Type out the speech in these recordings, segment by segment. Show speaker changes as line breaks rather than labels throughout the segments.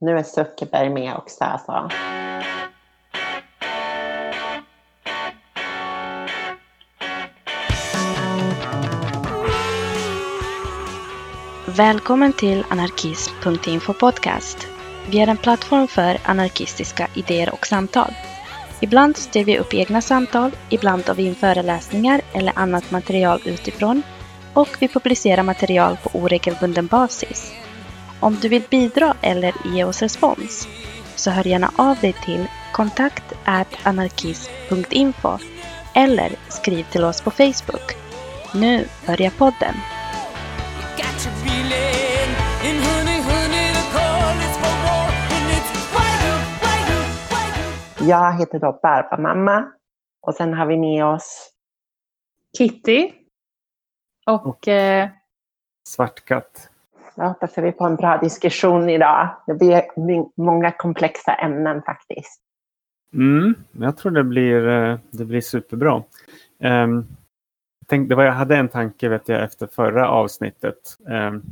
Nu är Zuckerberg med också alltså.
Välkommen till anarkism.info podcast. Vi är en plattform för anarkistiska idéer och samtal. Ibland styr vi upp egna samtal, ibland har vi in föreläsningar eller annat material utifrån och vi publicerar material på oregelbunden basis. Om du vill bidra eller ge oss respons så hör gärna av dig till kontakt anarkism.info eller skriv till oss på Facebook. Nu börjar podden.
Jag heter då Barbamamma och sen har vi med oss
Kitty och eh,
Svartkatt.
Jag hoppas att vi får en bra diskussion idag. Det blir många komplexa ämnen faktiskt.
Mm, jag tror det blir, eh, det blir superbra. Um, jag, var, jag hade en tanke vet jag, efter förra avsnittet. Um,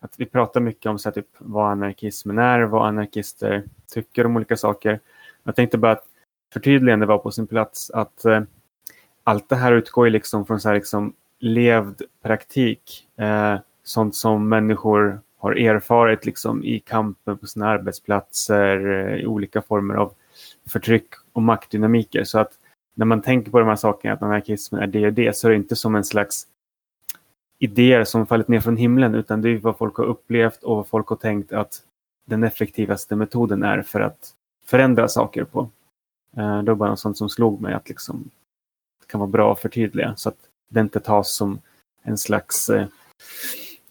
att vi pratar mycket om så här, typ, vad anarkismen är, vad anarkister tycker om olika saker. Jag tänkte bara att förtydligande var på sin plats. att uh, Allt det här utgår liksom från så här, liksom, levd praktik. Uh, sånt som människor har erfarit liksom, i kampen på sina arbetsplatser, eh, i olika former av förtryck och maktdynamiker. Så att när man tänker på de här sakerna, att anarkismen är det och det, så är det inte som en slags idéer som fallit ner från himlen, utan det är vad folk har upplevt och vad folk har tänkt att den effektivaste metoden är för att förändra saker på. Eh, det var bara något sånt som slog mig att liksom, det kan vara bra att förtydliga så att det inte tas som en slags eh,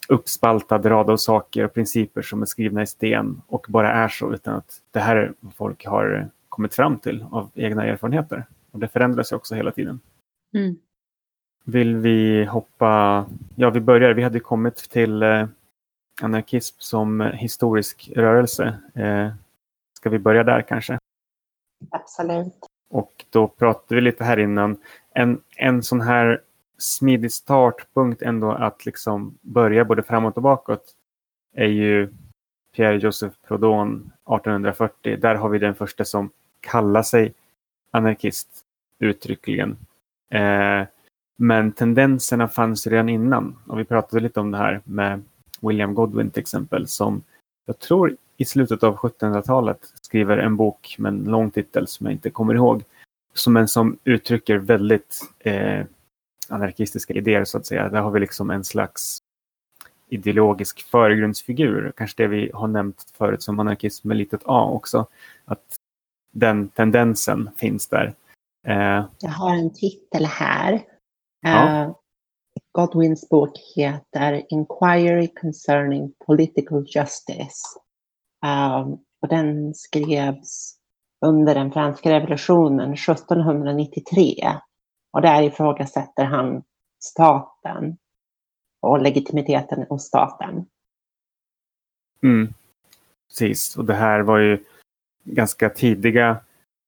uppspaltad rad av saker och principer som är skrivna i sten och bara är så, utan att det här är vad folk har kommit fram till av egna erfarenheter. Och det förändras också hela tiden.
Mm.
Vill vi hoppa... Ja, vi börjar. Vi hade kommit till eh, anarkism som historisk rörelse. Eh, ska vi börja där kanske?
Absolut.
Och då pratade vi lite här innan. En, en sån här smidig startpunkt ändå att liksom börja både framåt och bakåt är ju Pierre-Joseph Proudhon 1840. Där har vi den första som kallar sig anarkist uttryckligen. Eh, men tendenserna fanns redan innan. Och vi pratade lite om det här med William Godwin till exempel som jag tror i slutet av 1700-talet skriver en bok med en lång titel som jag inte kommer ihåg. Som en som uttrycker väldigt eh, anarkistiska idéer så att säga. Där har vi liksom en slags ideologisk föregrundsfigur. Kanske det vi har nämnt förut som anarkism med litet a också. Att den tendensen finns där.
Eh, jag har en titel här. Ja. Uh, Godwins bok heter Inquiry Concerning Political Justice. Um, och den skrevs under den franska revolutionen 1793. Och där ifrågasätter han staten och legitimiteten hos staten.
Mm. Precis, och det här var ju ganska tidiga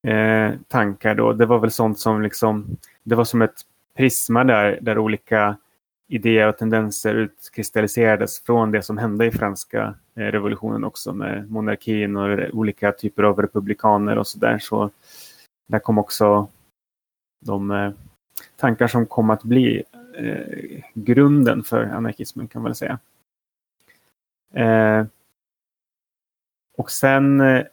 eh, tankar då. Det var väl sånt som liksom, det var som ett prisma där, där olika idéer och tendenser utkristalliserades från det som hände i franska eh, revolutionen också med monarkin och olika typer av republikaner och sådär. Så där kom också de eh, tankar som kom att bli eh, grunden för anarkismen kan man väl säga. Eh, och sen, eh,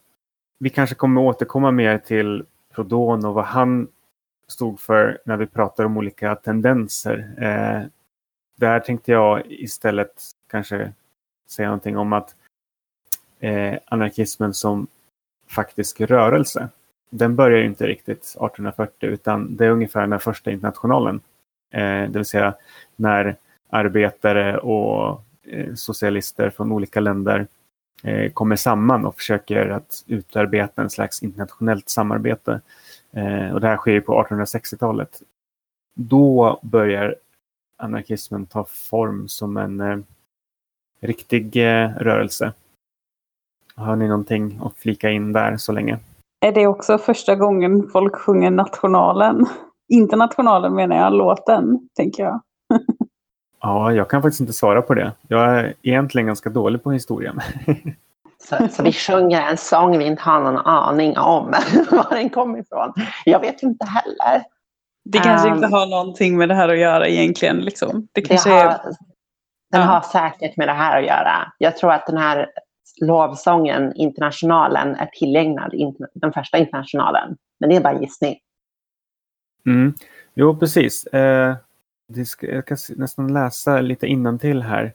vi kanske kommer återkomma mer till Prodon och vad han stod för när vi pratar om olika tendenser. Eh, där tänkte jag istället kanske säga någonting om att eh, anarkismen som faktisk rörelse, den börjar inte riktigt 1840 utan det är ungefär när första internationalen, eh, det vill säga när arbetare och eh, socialister från olika länder eh, kommer samman och försöker att utarbeta en slags internationellt samarbete Eh, och det här sker på 1860-talet. Då börjar anarkismen ta form som en eh, riktig eh, rörelse. Har ni någonting att flika in där så länge?
Är det också första gången folk sjunger nationalen? Internationalen menar jag, låten, tänker jag.
ja, jag kan faktiskt inte svara på det. Jag är egentligen ganska dålig på historia.
Så, så vi sjunger en sång vi inte har någon aning om var den kommer ifrån. Jag vet inte heller.
Det kanske
Um,
inte har någonting med det här att göra egentligen. Liksom. Det
Det
kanske
har,
är...
den
Ja.
har säkert med det här att göra. Jag tror att den här lovsången, Internationalen, är tillägnad den första Internationalen. Men det är bara gissning.
Mm. Jo, precis. Eh, det ska, jag kan nästan läsa lite innantill här.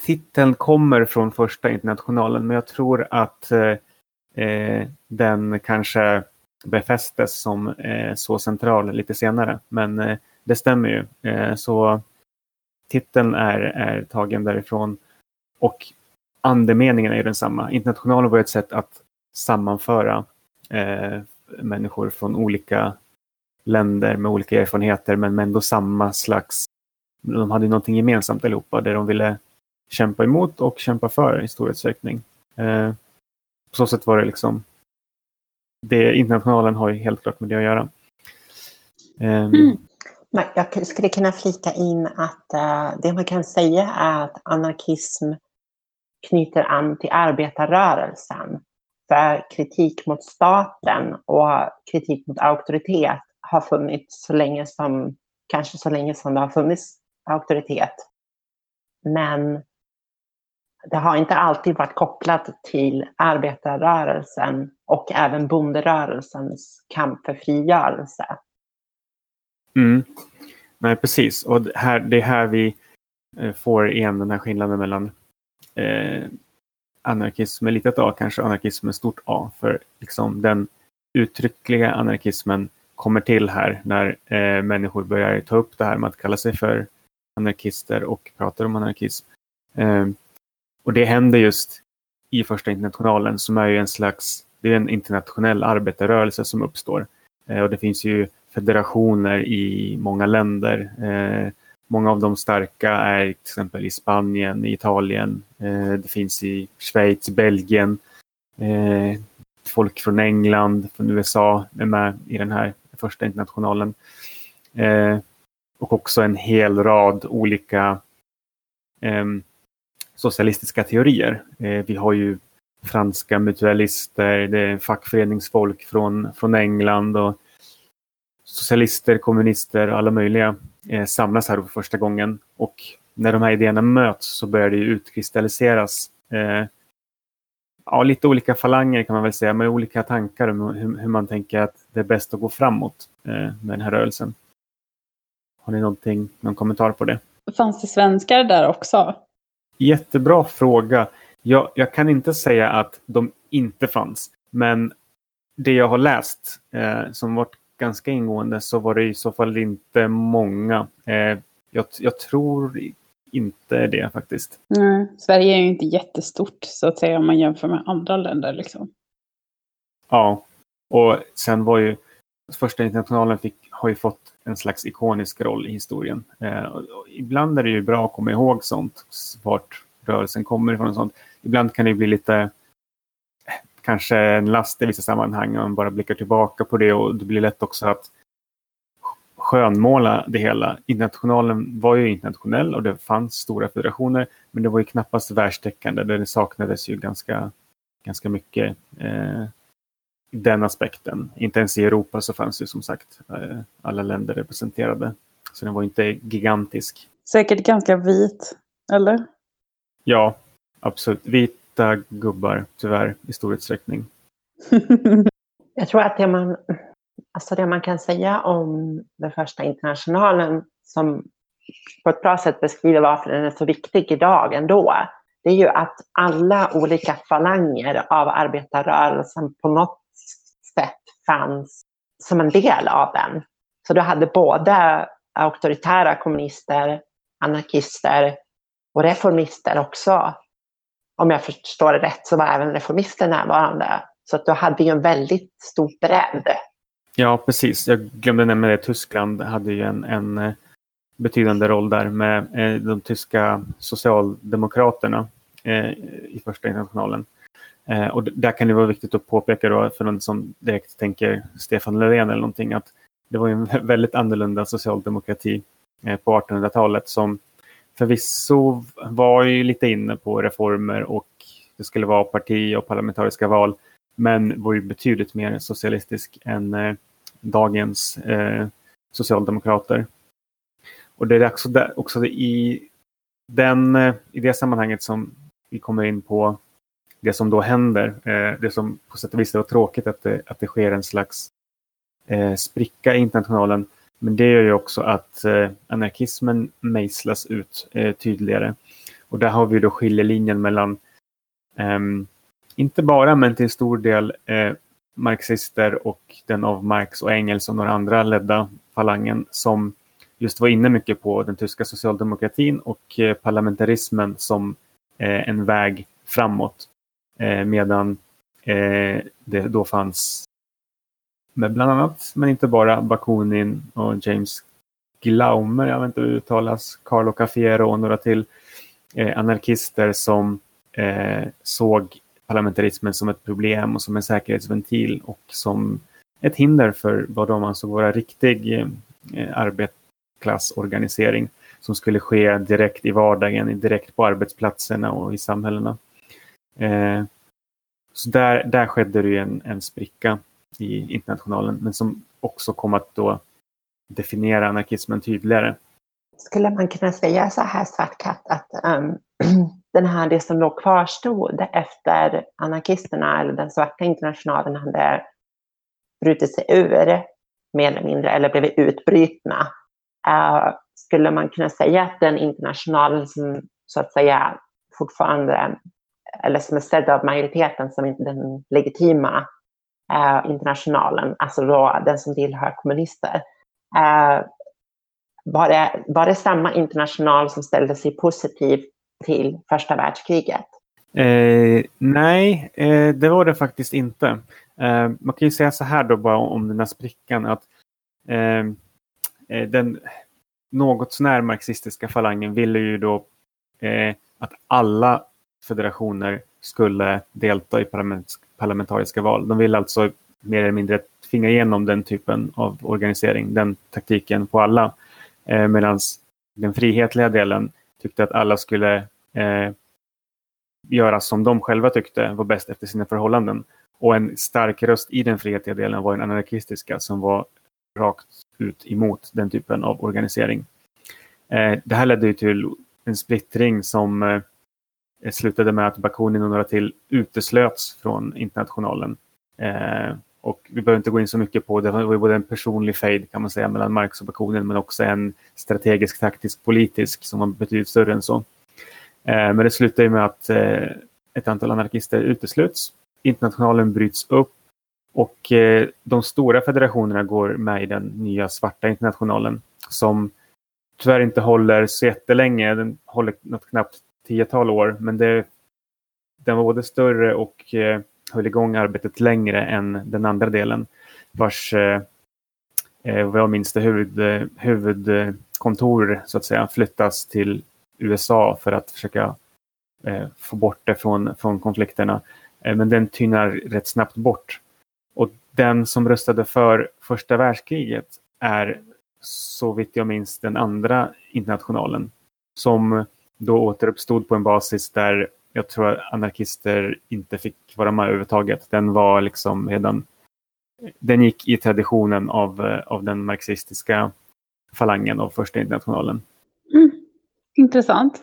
Titeln kommer från första internationalen, men jag tror att eh, eh, den kanske befästes som eh, så central lite senare. Men eh, det stämmer ju. Eh, så titeln är, är tagen därifrån. Och andemeningen är ju densamma. Internationalen var ett sätt att sammanföra eh, människor från olika länder med olika erfarenheter men med ändå samma slags... De hade någonting gemensamt allihopa där de ville kämpa emot och kämpa för i stor utsträckning. Eh, på så sätt var det liksom... Det, internationalen har ju helt klart med det att göra. Eh,
Mm.
Jag skulle kunna flika in att eh, det man kan säga är att anarkism knyter an till arbetarrörelsen. För kritik mot staten och kritik mot auktoritet har funnits så länge som, kanske så länge som det har funnits auktoritet. Men det har inte alltid varit kopplat till arbetarrörelsen och även bonderörelsens kamp för frigörelse.
Mm. Nej, precis. Och det, här, det är här vi eh, får igen den här skillnaden mellan eh, anarkism med litet a kanske anarkism med stort A. För liksom den uttryckliga anarkismen kommer till här när eh, människor börjar ta upp det här med att kalla sig för anarkister och pratar om anarkism. Eh, och det händer just i första internationalen som är ju en slags, det är en internationell arbetarrörelse som uppstår. Eh, och det finns ju federationer i många länder. Eh, många av de starka är till exempel i Spanien, i Italien. Eh, det finns i Schweiz, Belgien. Eh, folk från England, från USA är med i den här första internationalen. Eh, och också en hel rad olika ehm, socialistiska teorier. Vi har ju franska mutualister, det är fackföreningsfolk från, från England och socialister, kommunister, alla möjliga eh, samlas här för första gången. Och när de här idéerna möts så börjar det utkristalliseras eh, ja, lite olika falanger kan man väl säga, med olika tankar om hur, hur man tänker att det är bäst att gå framåt eh, med den här rörelsen. Har ni någonting, någon kommentar på det?
Fanns det svenskar där också?
Jättebra fråga. Jag, jag kan inte säga att de inte fanns, men det jag har läst eh, som varit ganska ingående så var det i så fall inte många. Eh, jag, jag tror inte det faktiskt.
Nej, Sverige är ju inte jättestort så att säga om man jämför med andra länder. Liksom.
Ja, och sen var ju första internationalen fick, har ju fått en slags ikonisk roll i historien. Eh, ibland är det ju bra att komma ihåg sånt, vart rörelsen kommer ifrån och sånt. Ibland kan det bli lite eh, kanske en last i vissa sammanhang om man bara blickar tillbaka på det och det blir lätt också att skönmåla det hela. Internationalen var ju internationell och det fanns stora federationer men det var ju knappast världstäckande. Det saknades ju ganska, ganska mycket eh, i den aspekten. Inte ens i Europa så fanns ju som sagt eh, alla länder representerade. Så den var inte gigantisk.
Säkert ganska vit, eller?
Ja, absolut. Vita gubbar tyvärr i stor utsträckning.
Jag tror att det man, alltså det man kan säga om den första internationalen som på ett bra sätt beskriver varför den är så viktig idag ändå, det är ju att alla olika falanger av arbetarrörelsen på något sätt fanns som en del av den. Så du hade både auktoritära kommunister, anarkister och reformister också. Om jag förstår det rätt så var även reformister närvarande. Så att du hade ju en väldigt stor bredd.
Ja, precis. Jag glömde nämna det. Tyskland hade ju en, en eh, betydande roll där med eh, de tyska socialdemokraterna eh, i första internationalen. Och där kan det vara viktigt att påpeka då för någon som direkt tänker Stefan Löfven eller någonting att det var en väldigt annorlunda socialdemokrati på 1800-talet som förvisso var ju lite inne på reformer och det skulle vara parti och parlamentariska val. Men var ju betydligt mer socialistisk än eh, dagens eh, socialdemokrater. Och det är också, där, också i, den, eh, i det sammanhanget som vi kommer in på det som då händer. Eh, det som på sätt och vis är tråkigt att det, att det sker en slags eh, spricka i internationalen. Men det gör ju också att eh, anarkismen mejslas ut eh, tydligare. Och där har vi då skiljelinjen mellan, ehm, inte bara men till stor del eh, marxister och den av Marx och Engels och några andra ledda falangen som just var inne mycket på den tyska socialdemokratin och eh, parlamentarismen som eh, en väg framåt. Eh, medan eh, det då fanns med bland annat, men inte bara, Bakunin och James Glaumer, jag vet inte hur det uttalas, Carlo Cafiero och några till eh, anarkister som eh, såg parlamentarismen som ett problem och som en säkerhetsventil och som ett hinder för vad de alltså ansåg vara riktig eh, arbetarklassorganisering som skulle ske direkt i vardagen, direkt på arbetsplatserna och i samhällena. Eh, så där, där skedde det en, en spricka i internationalen, men som också kom att då definiera anarkismen tydligare.
Skulle man kunna säga så här svartkatt att um, den här, det som då kvarstod efter anarkisterna eller den svarta internationalen hade brutit sig ur mer eller mindre eller blivit utbrytna. Uh, skulle man kunna säga att den internationalen som så att säga fortfarande, eller som är sedd av majoriteten som den legitima uh, internationalen, alltså då den som tillhör kommunister, eh, uh, var det, var det samma international som ställde sig positiv till första världskriget?
Eh, nej, eh, det var det faktiskt inte. Eh, man kan ju säga så här då bara om den här sprickan att eh, eh den något sånär marxistiska falangen ville ju då eh, att alla federationer skulle delta i parlament parlamentariska val. De ville alltså mer eller mindre tvinga igenom den typen av organisering, den taktiken på alla. Eh, Medan den frihetliga delen tyckte att alla skulle eh, göra som de själva tyckte var bäst efter sina förhållanden. Och en stark röst i den frihetliga delen var den anarkistiska som var rakt ut emot den typen av organisering. Eh, det här ledde till en splittring som eh, slutade med att Bakunin och några till uteslöts från internationalen. Eh, och vi behöver inte gå in så mycket på det. Det var både en personlig fejd kan man säga mellan Marx och Bakunin men också en strategisk, taktisk, politisk som var betydligt större än så. Eh, men det slutar ju med att eh, ett antal anarkister utesluts. Internationalen bryts upp och eh, de stora federationerna går med i den nya svarta internationalen som tyvärr inte håller så jättelänge. Den håller något knappt tiotal år men det, den var både större och höll igång arbetet längre än den andra delen vars eh, eh, vad jag minns det huvud, huvudkontor så att säga flyttas till USA för att försöka eh, få bort det från, från konflikterna. Eh, men den tynar rätt snabbt bort. Och den som röstade för första världskriget är så vitt jag minns den andra internationalen som då återuppstod på en basis där jag tror anarkister inte fick vara med överhuvudtaget. Den var liksom redan den gick i traditionen av, eh, av den marxistiska falangen av första internationalen.
Mm. Intressant.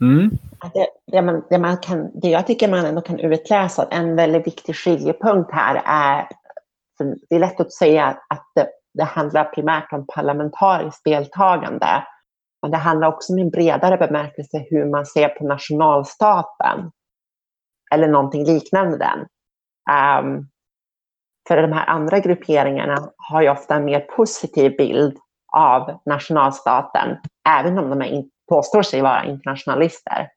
Mm. Det, det, man, det, man kan, det jag tycker man ändå kan utläsa, en väldigt viktig skiljepunkt här är, det är lätt att säga att det, det handlar primärt om parlamentariskt deltagande. Men det handlar också om en bredare bemärkelse hur man ser på nationalstaten. Eller någonting liknande den. Um, för de här andra grupperingarna har ju ofta en mer positiv bild av nationalstaten, även om de är påstår sig vara internationalister.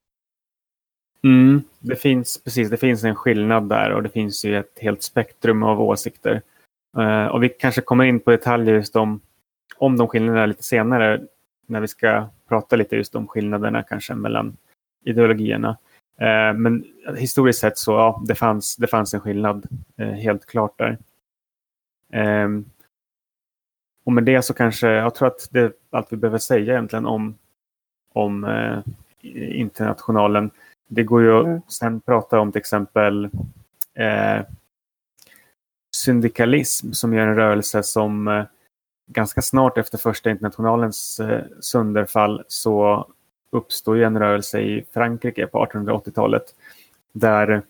Mm, det finns precis, det finns en skillnad där och det finns ju ett helt spektrum av åsikter. Uh, och vi kanske kommer in på detaljer just om, om de skillnaderna lite senare när vi ska prata lite just om skillnaderna kanske mellan ideologierna. Uh, men historiskt sett så ja, det fanns, det fanns en skillnad uh, helt klart där. Um, och med det så kanske, jag tror att det är allt vi behöver säga egentligen om om eh, internationalen. Det går ju mm. att sen prata om till exempel eh, syndikalism som är en rörelse som eh, ganska snart efter första internationalens eh, sönderfall så uppstår en rörelse i Frankrike på 1880-talet där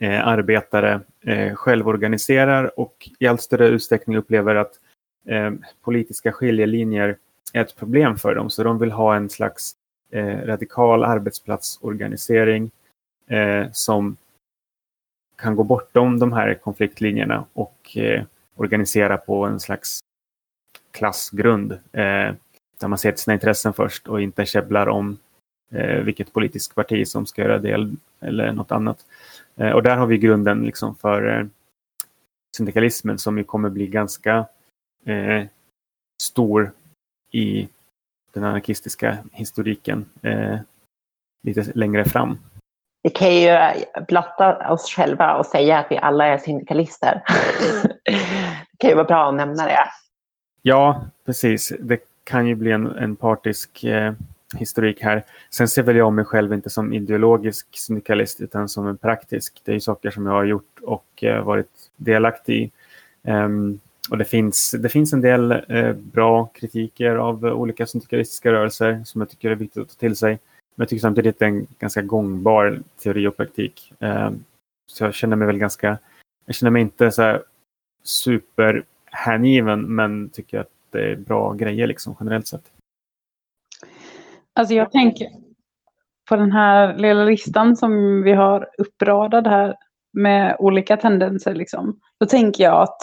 eh, arbetare eh, självorganiserar och i allt större utsträckning upplever att eh, politiska skiljelinjer är ett problem för dem. Så de vill ha en slags eh, radikal arbetsplatsorganisering eh, som kan gå bortom de här konfliktlinjerna och eh, organisera på en slags klassgrund. Eh, där man ser till sina intressen först och inte käbblar om eh, vilket politiskt parti som ska göra det eller något annat. Eh, och där har vi grunden liksom för eh, syndikalismen som ju kommer bli ganska eh, stor i den anarkistiska historiken eh, lite längre fram.
Vi kan ju blotta oss själva och säga att vi alla är syndikalister. det kan ju vara bra att nämna det.
Ja, precis. Det kan ju bli en, en partisk eh, historik här. Sen ser väl jag mig själv inte som ideologisk syndikalist utan som en praktisk. Det är ju saker som jag har gjort och eh, varit delaktig i. Um, och det finns, det finns en del eh, bra kritiker av olika syndikalistiska rörelser som jag tycker är viktigt att ta till sig. Men jag tycker samtidigt att det är en ganska gångbar teori och praktik. Um, så jag känner mig väl ganska, jag känner mig inte så här super superhängiven men tycker att det är bra grejer liksom generellt sett.
Alltså jag tänker på den här lilla listan som vi har uppradad här med olika tendenser. Liksom. Då tänker jag att,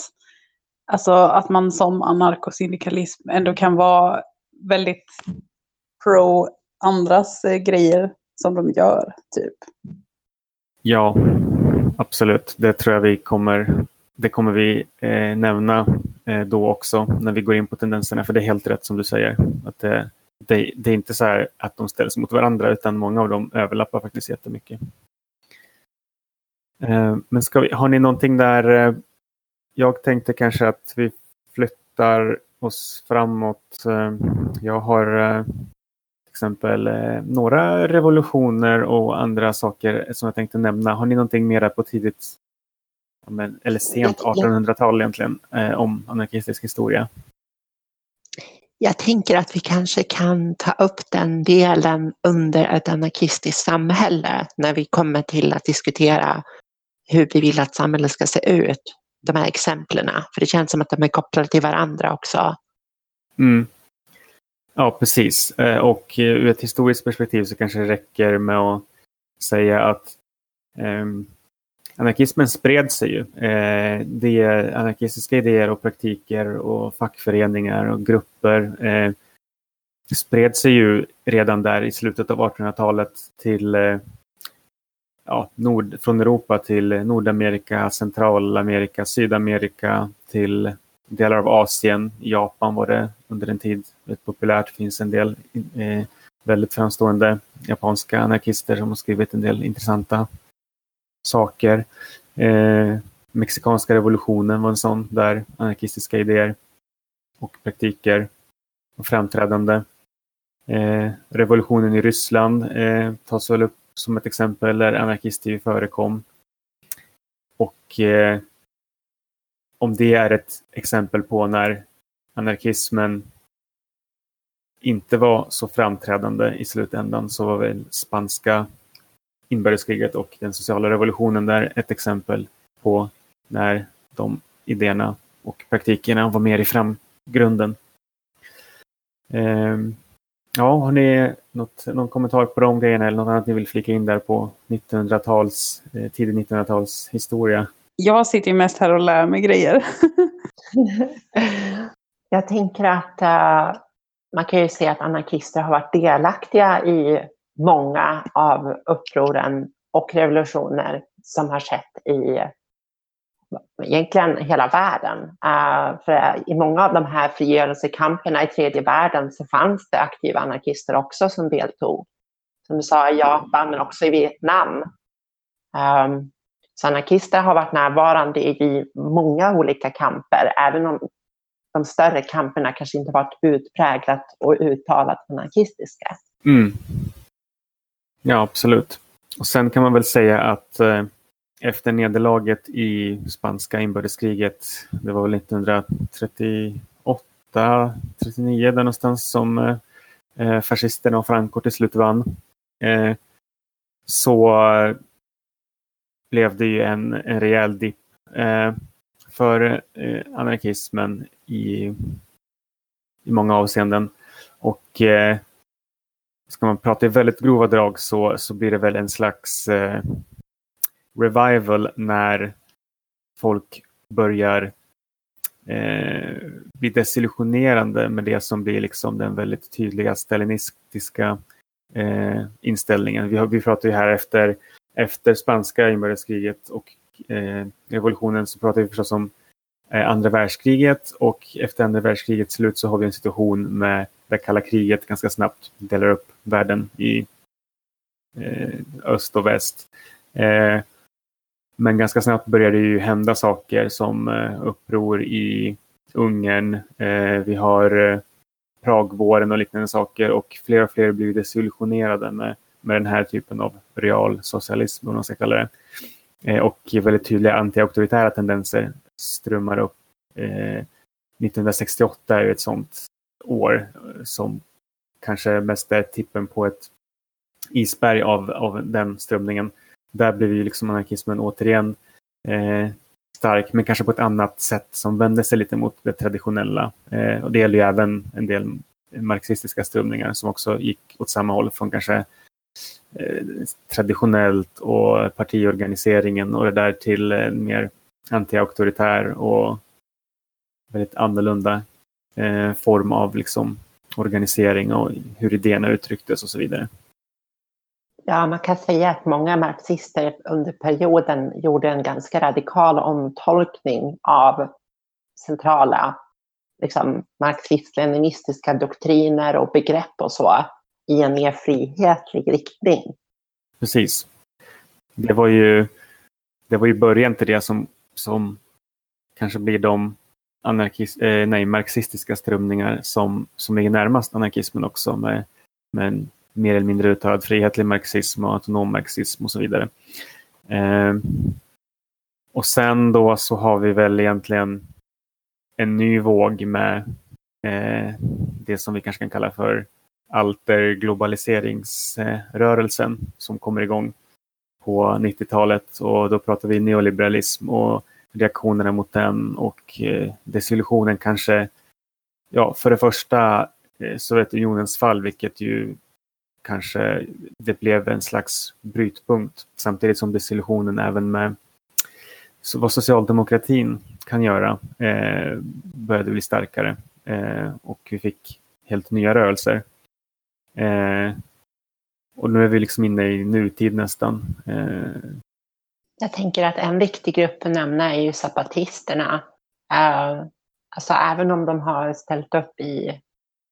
alltså, att man som anarkosyndikalism ändå kan vara väldigt pro andras eh, grejer som de gör. typ.
Ja, absolut. Det tror jag vi kommer, det kommer vi eh, nämna eh, då också när vi går in på tendenserna. För det är helt rätt som du säger. Att det, det, det, är inte så här att de ställs mot varandra utan många av dem överlappar faktiskt jättemycket. Eh, men ska vi, har ni någonting där? Eh, jag tänkte kanske att vi flyttar oss framåt. Eh, jag har eh, till exempel eh, några revolutioner och andra saker som jag tänkte nämna. Har ni någonting mer på tidigt eller sent 1800-tal egentligen om anarkistisk historia?
Jag tänker att vi kanske kan ta upp den delen under ett anarkistiskt samhälle när vi kommer till att diskutera hur vi vill att samhället ska se ut. De här exemplen. För det känns som att de är kopplade till varandra också.
Mm. Ja, precis. Eh, och ur ett historiskt perspektiv så kanske det räcker med att säga att um, anarkismen spred sig ju. Eh, det anarkistiska idéer och praktiker och fackföreningar och grupper eh, spred sig ju redan där i slutet av 1800-talet till eh, ja, nord, från Europa till Nordamerika, Centralamerika, Sydamerika till delar av Asien. Japan var det under en tid väldigt populärt. Det finns en del eh, väldigt framstående japanska anarkister som har skrivit en del intressanta saker. Eh, Mexikanska revolutionen var en sån där anarkistiska idéer och praktiker var framträdande. Eh, revolutionen i Ryssland eh, tas väl upp som ett exempel där anarkister förekom. Och eh, om det är ett exempel på när anarkismen inte var så framträdande i slutändan så var väl spanska inbördeskriget och den sociala revolutionen där ett exempel på när de idéerna och praktikerna var mer i framgrunden. Eh, ja, har ni något, någon kommentar på de grejerna eller något annat ni vill flika in där på 1900-tals, eh, tidig 1900-tals historia?
Jag sitter ju mest här och lär mig grejer.
Jag tänker att uh, man kan ju se att anarkister har varit delaktiga i många av upproren och revolutioner som har skett i egentligen hela världen. Uh, för I många av de här frigörelsekamperna i tredje världen så fanns det aktiva anarkister också som deltog. Som du sa i Japan men också i Vietnam. Um, så anarkister har varit närvarande i många olika kamper, även om de större kamperna kanske inte varit utpräglat och uttalat anarkistiska.
Mm. Ja, absolut. och sen kan man väl säga att eh, efter nederlaget i spanska inbördeskriget, det var väl 1938, 39 där någonstans som eh, eh, fascisterna och Franco till slut vann. Eh, så blev det ju en, en rejäl dipp eh, för eh, anarkismen i, i många avseenden. Och ska man prata i väldigt grova drag så, så blir det väl en slags eh, revival när folk börjar eh, bli desillusionerande med det som blir liksom den väldigt tydliga stalinistiska eh, inställningen. Vi, har, vi pratar ju här efter, efter spanska inbördeskriget och eh, revolutionen så pratar vi förstås om eh, andra världskriget och efter andra världskrigets slut så har vi en situation med där kalla kriget ganska snabbt delar upp världen i eh, öst och väst. Eh, men ganska snabbt börjar det ju hända saker som eh, uppror i Ungern. Eh, vi har eh, Pragvåren och liknande saker och fler och fler blir desillusionerade med, med den här typen av realsocialism, om man ska kalla det. Eh, och väldigt tydliga antiauktoritära tendenser strömmar upp. Eh, 1968 är ett sånt år eh, som kanske mest är tippen på ett isberg av, av den strömningen. Där blir ju liksom anarkismen återigen eh, stark, men kanske på ett annat sätt som vänder sig lite mot det traditionella. Eh, och det gäller ju även en del marxistiska strömningar som också gick åt samma håll från kanske eh, traditionellt och partiorganiseringen och det där till mer anti-auktoritär och väldigt annorlunda eh, form av liksom organisering och hur idéerna uttrycktes och så vidare.
Ja, man kan säga att många marxister under perioden gjorde en ganska radikal omtolkning av centrala liksom, marxist-leninistiska doktriner och begrepp och så i en mer frihetlig riktning.
Precis. Det var ju, det var ju början till det som, som kanske blir de anarkis, eh, nej, marxistiska strömningar som, som ligger närmast anarkismen också med, med en mer eller mindre uttalad frihetlig marxism och autonom marxism och så vidare. Eh, och sen då så har vi väl egentligen en ny våg med eh, det som vi kanske kan kalla för alterglobaliseringsrörelsen som kommer igång på 90-talet och då pratar vi neoliberalism och reaktionerna mot den och eh, desillusionen kanske, ja för det första eh, Sovjetunionens fall vilket ju kanske det blev en slags brytpunkt samtidigt som desillusionen även med så vad socialdemokratin kan göra eh, började bli starkare eh, och vi fick helt nya rörelser. Eh, och nu är vi liksom inne i nutid nästan. Eh,
jag tänker att en viktig grupp att nämna är ju zapatisterna. Uh, alltså även om de har ställt upp i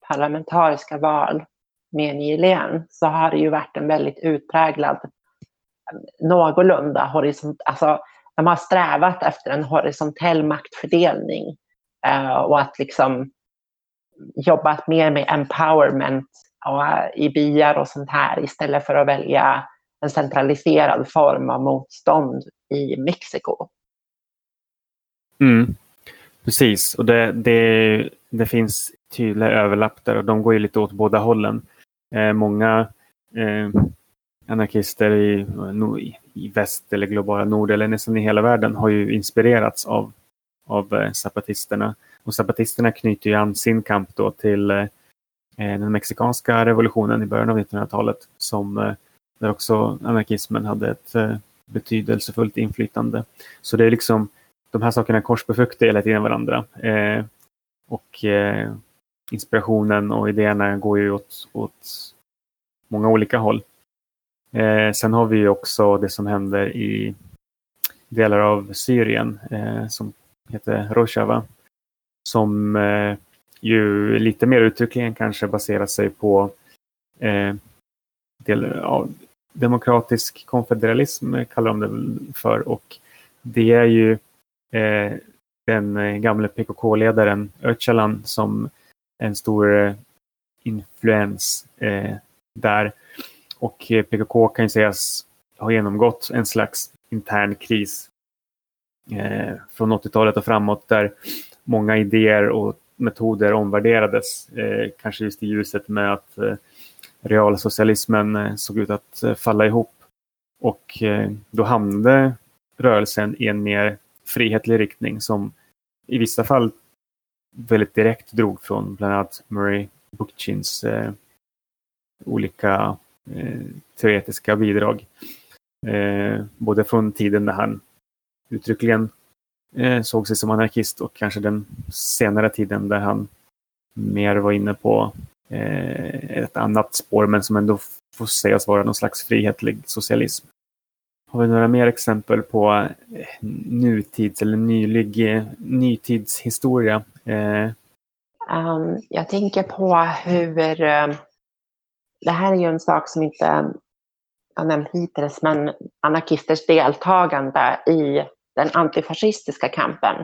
parlamentariska val mer nyligen så har det ju varit en väldigt utpräglad eh, någorlunda horisont, alltså de har strävat efter en horisontell maktfördelning uh, och att liksom jobbat mer med empowerment och, uh, i byar och sånt här istället för att välja en centraliserad form av motstånd i Mexiko.
Mm. Precis, och det, det, det finns tydliga överlapp där och de går ju lite åt båda hållen. Eh, många eh, anarkister i, i väst eller globala nord eller nästan i hela världen har ju inspirerats av, av eh, zapatisterna. Och zapatisterna knyter ju an sin kamp då till eh, eh den mexikanska revolutionen i början av 1900-talet som eh, där också anarkismen hade ett eh, betydelsefullt inflytande. Så det är liksom de här sakerna korsbefruktar hela tiden varandra. Eh, och eh, inspirationen och idéerna går ju åt, åt många olika håll. Eh, sen har vi också det som händer i delar av Syrien eh, som heter Rojava. Som eh, ju lite mer uttryckligen kanske baserar sig på eh, del, av, demokratisk konfederalism kallar de det för och det är ju eh, den gamle PKK-ledaren Öcalan som en stor eh, influens eh, där. Och eh, PKK kan ju sägas ha genomgått en slags intern kris eh, från 80-talet och framåt där många idéer och metoder omvärderades. Eh, kanske just i ljuset med att eh, realsocialismen eh, såg ut att eh, falla ihop. Och eh, då hamnade rörelsen i en mer frihetlig riktning som i vissa fall väldigt direkt drog från bland annat Murray Bookchins eh, olika eh, teoretiska bidrag. Eh, både från tiden när han uttryckligen eh, såg sig som anarkist och kanske den senare tiden där han mer var inne på ett annat spår men som ändå får sägas vara någon slags frihetlig socialism. Har vi några mer exempel på eh, nutids eller nylig eh, nytidshistoria? Eh,
Um, jag tänker på hur, det här är ju en sak som inte jag nämnt hittills, men anarkisters deltagande i den antifascistiska kampen.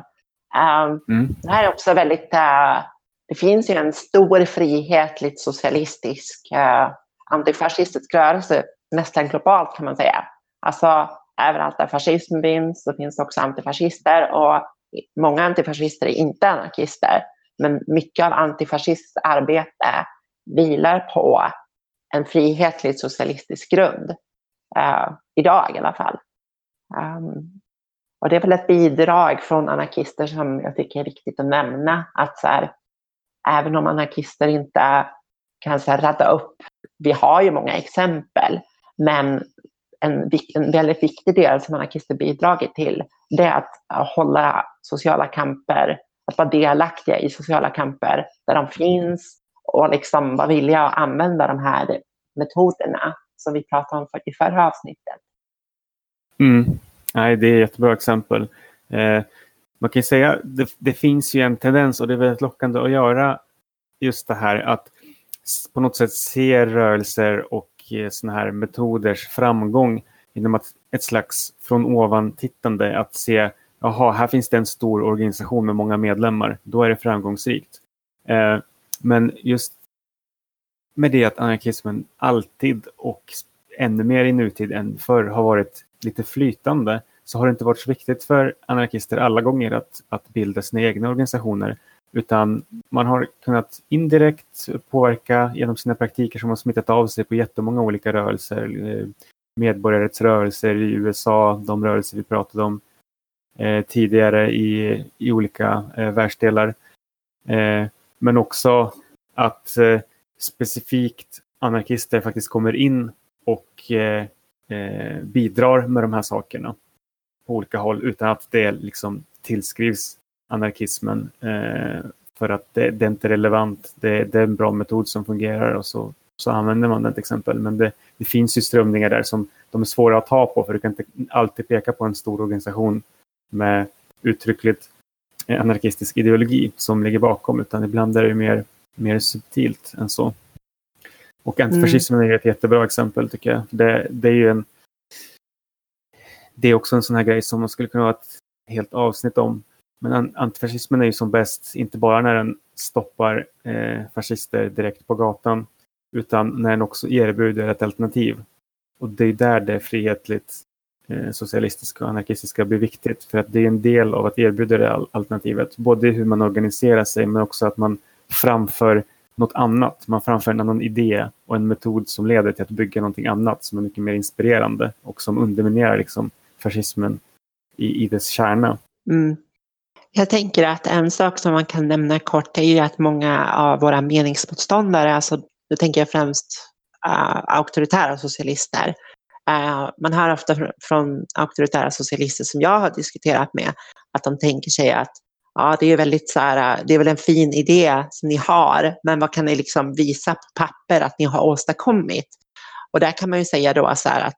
Um, mm. Det här är också väldigt, uh, det finns ju en stor frihetligt socialistisk eh, antifascistisk rörelse, nästan globalt kan man säga. Alltså överallt där fascism finns så finns också antifascister och många antifascister är inte anarkister. Men mycket av antifascistiskt arbete vilar på en frihetlig socialistisk grund. Eh, idag i alla fall. Um, och det är väl ett bidrag från anarkister som jag tycker är viktigt att nämna. Att så här, även om anarkister inte kan så här, radda upp, vi har ju många exempel, men en, en väldigt viktig del som anarkister bidragit till, det är att hålla sociala kamper att vara delaktiga i sociala kamper där de finns och liksom vara villiga att använda de här metoderna som vi pratade om i förra avsnittet.
Mm. Nej, det är ett jättebra exempel. Eh, man kan säga att det, det, finns ju en tendens och det är väldigt lockande att göra just det här att på något sätt se rörelser och eh, sådana här metoders framgång genom att ett slags från ovan tittande att se jaha, här finns det en stor organisation med många medlemmar, då är det framgångsrikt. Eh, men just med det att anarkismen alltid och ännu mer i nutid än förr har varit lite flytande så har det inte varit så viktigt för anarkister alla gånger att, att bilda sina egna organisationer utan man har kunnat indirekt påverka genom sina praktiker som har smittat av sig på jättemånga olika rörelser. Eh, Medborgarrättsrörelser i USA, de rörelser vi pratade om eh, tidigare i, i olika eh, världsdelar. Eh, men också att eh, specifikt anarkister faktiskt kommer in och eh, eh, bidrar med de här sakerna på olika håll utan att det liksom tillskrivs anarkismen för att det, det, är inte relevant. Det, det, är en bra metod som fungerar och så, så använder man den till exempel. Men det, det, finns ju strömningar där som de är svåra att ta på för du kan inte alltid peka på en stor organisation med uttryckligt anarkistisk ideologi som ligger bakom, utan ibland är det mer, mer subtilt än så. Och antifascismen mm. är ett jättebra exempel tycker jag. Det, det, är ju en det är också en sån här grej som man skulle kunna ha ett helt avsnitt om. Men antifascismen är ju som bäst, inte bara när den stoppar eh, fascister direkt på gatan, utan när den också erbjuder ett alternativ. Och det är där det frihetligt Eh, socialistiska och anarkistiska blir viktigt. För att det är en del av att erbjuda det alternativet. Både hur man organiserar sig men också att man framför något annat. Man framför en annan idé och en metod som leder till att bygga någonting annat som är mycket mer inspirerande och som underminerar liksom fascismen i, i dess kärna.
Mm. Jag tänker att en sak som man kan nämna kort är ju att många av våra meningsmotståndare, alltså då tänker jag främst uh, auktoritära socialister, Uh, man hör ofta från, från auktoritära socialister som jag har diskuterat med att de tänker sig att ja, det är väldigt så här, äh, det är väl en fin idé som ni har, men vad kan ni liksom visa på papper att ni har åstadkommit? Och där kan man ju säga då så här att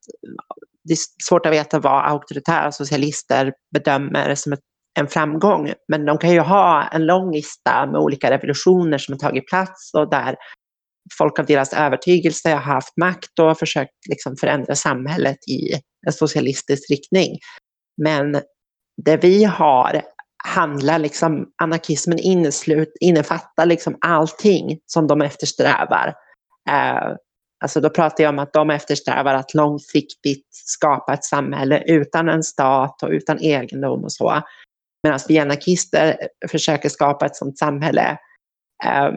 det är svårt att veta vad auktoritära socialister bedömer som ett, en framgång, men de kan ju ha en lång lista med olika revolutioner som har tagit plats och där folk av deras övertygelse har haft makt och försökt liksom förändra samhället i en socialistisk riktning. Men det vi har handlar liksom, anarkismen inneslut, innefattar liksom allting som de eftersträvar. Eh, Alltså då pratar jag om att de eftersträvar att långsiktigt skapa ett samhälle utan en stat och utan egendom och så. Medan vi anarkister försöker skapa ett sådant samhälle eh,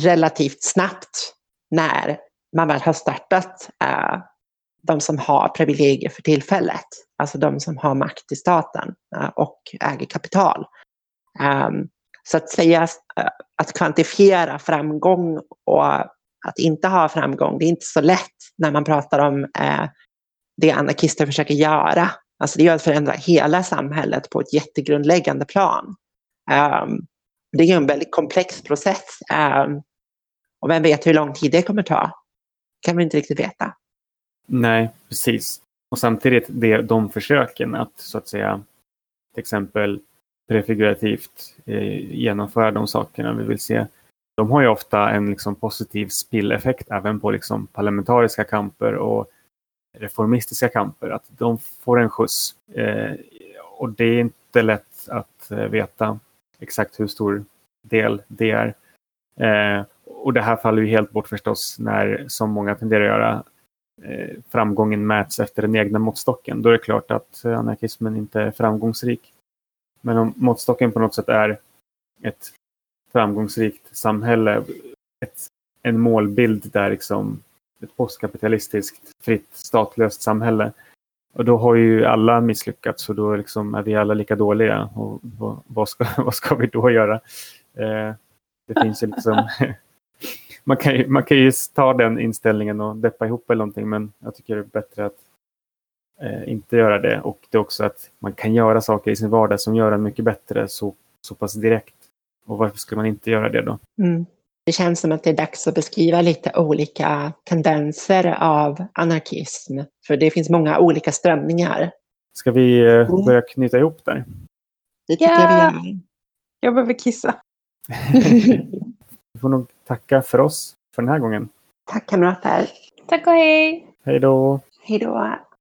relativt snabbt när man väl har startat eh, de som har privilegier för tillfället. Alltså de som har makt i staten eh, och äger kapital. Um, så att säga eh, att kvantifiera framgång och att inte ha framgång, det är inte så lätt när man pratar om eh, det anarkister försöker göra. Alltså det är att förändra hela samhället på ett jättegrundläggande plan. Um, det är en väldigt komplex process. Um, och vem vet hur lång tid det kommer ta? kan vi inte riktigt veta.
Nej, precis. Och samtidigt det, de försöken att så att säga till exempel prefigurativt eh, genomföra de sakerna vi vill se. De har ju ofta en liksom, positiv spilleffekt även på liksom, parlamentariska kamper och reformistiska kamper. Att de får en skjuts. Eh, och det är inte lätt att eh, veta exakt hur stor del det är. Eh, och det här faller ju helt bort förstås när, som många tenderar att göra, eh, framgången mäts efter den egna måttstocken. Då är det klart att eh, anarkismen inte är framgångsrik. Men om måttstocken på något sätt är ett framgångsrikt samhälle, ett, en målbild där liksom ett postkapitalistiskt, fritt, statlöst samhälle. Och då har ju alla misslyckats och då liksom är vi alla lika dåliga. Och vad, vad, ska, vad ska vi då göra? Eh, det finns ju liksom... man, kan ju, man kan ju ta den inställningen och deppa ihop eller någonting men jag tycker det är bättre att eh, inte göra det. Och det är också att man kan göra saker i sin vardag som gör en mycket bättre så, så pass direkt. Och varför skulle man inte göra det då?
Mm. Det känns som att det är dags att beskriva lite olika tendenser av anarkism. För det finns många olika strömningar.
Ska vi eh, mm. börja knyta ihop där?
Det tycker yeah. jag vi gör.
Jag behöver kissa.
vi får nog tacka för oss för den här gången.
Tack kamrater.
Tack och hej.
Hej då.
Hej då.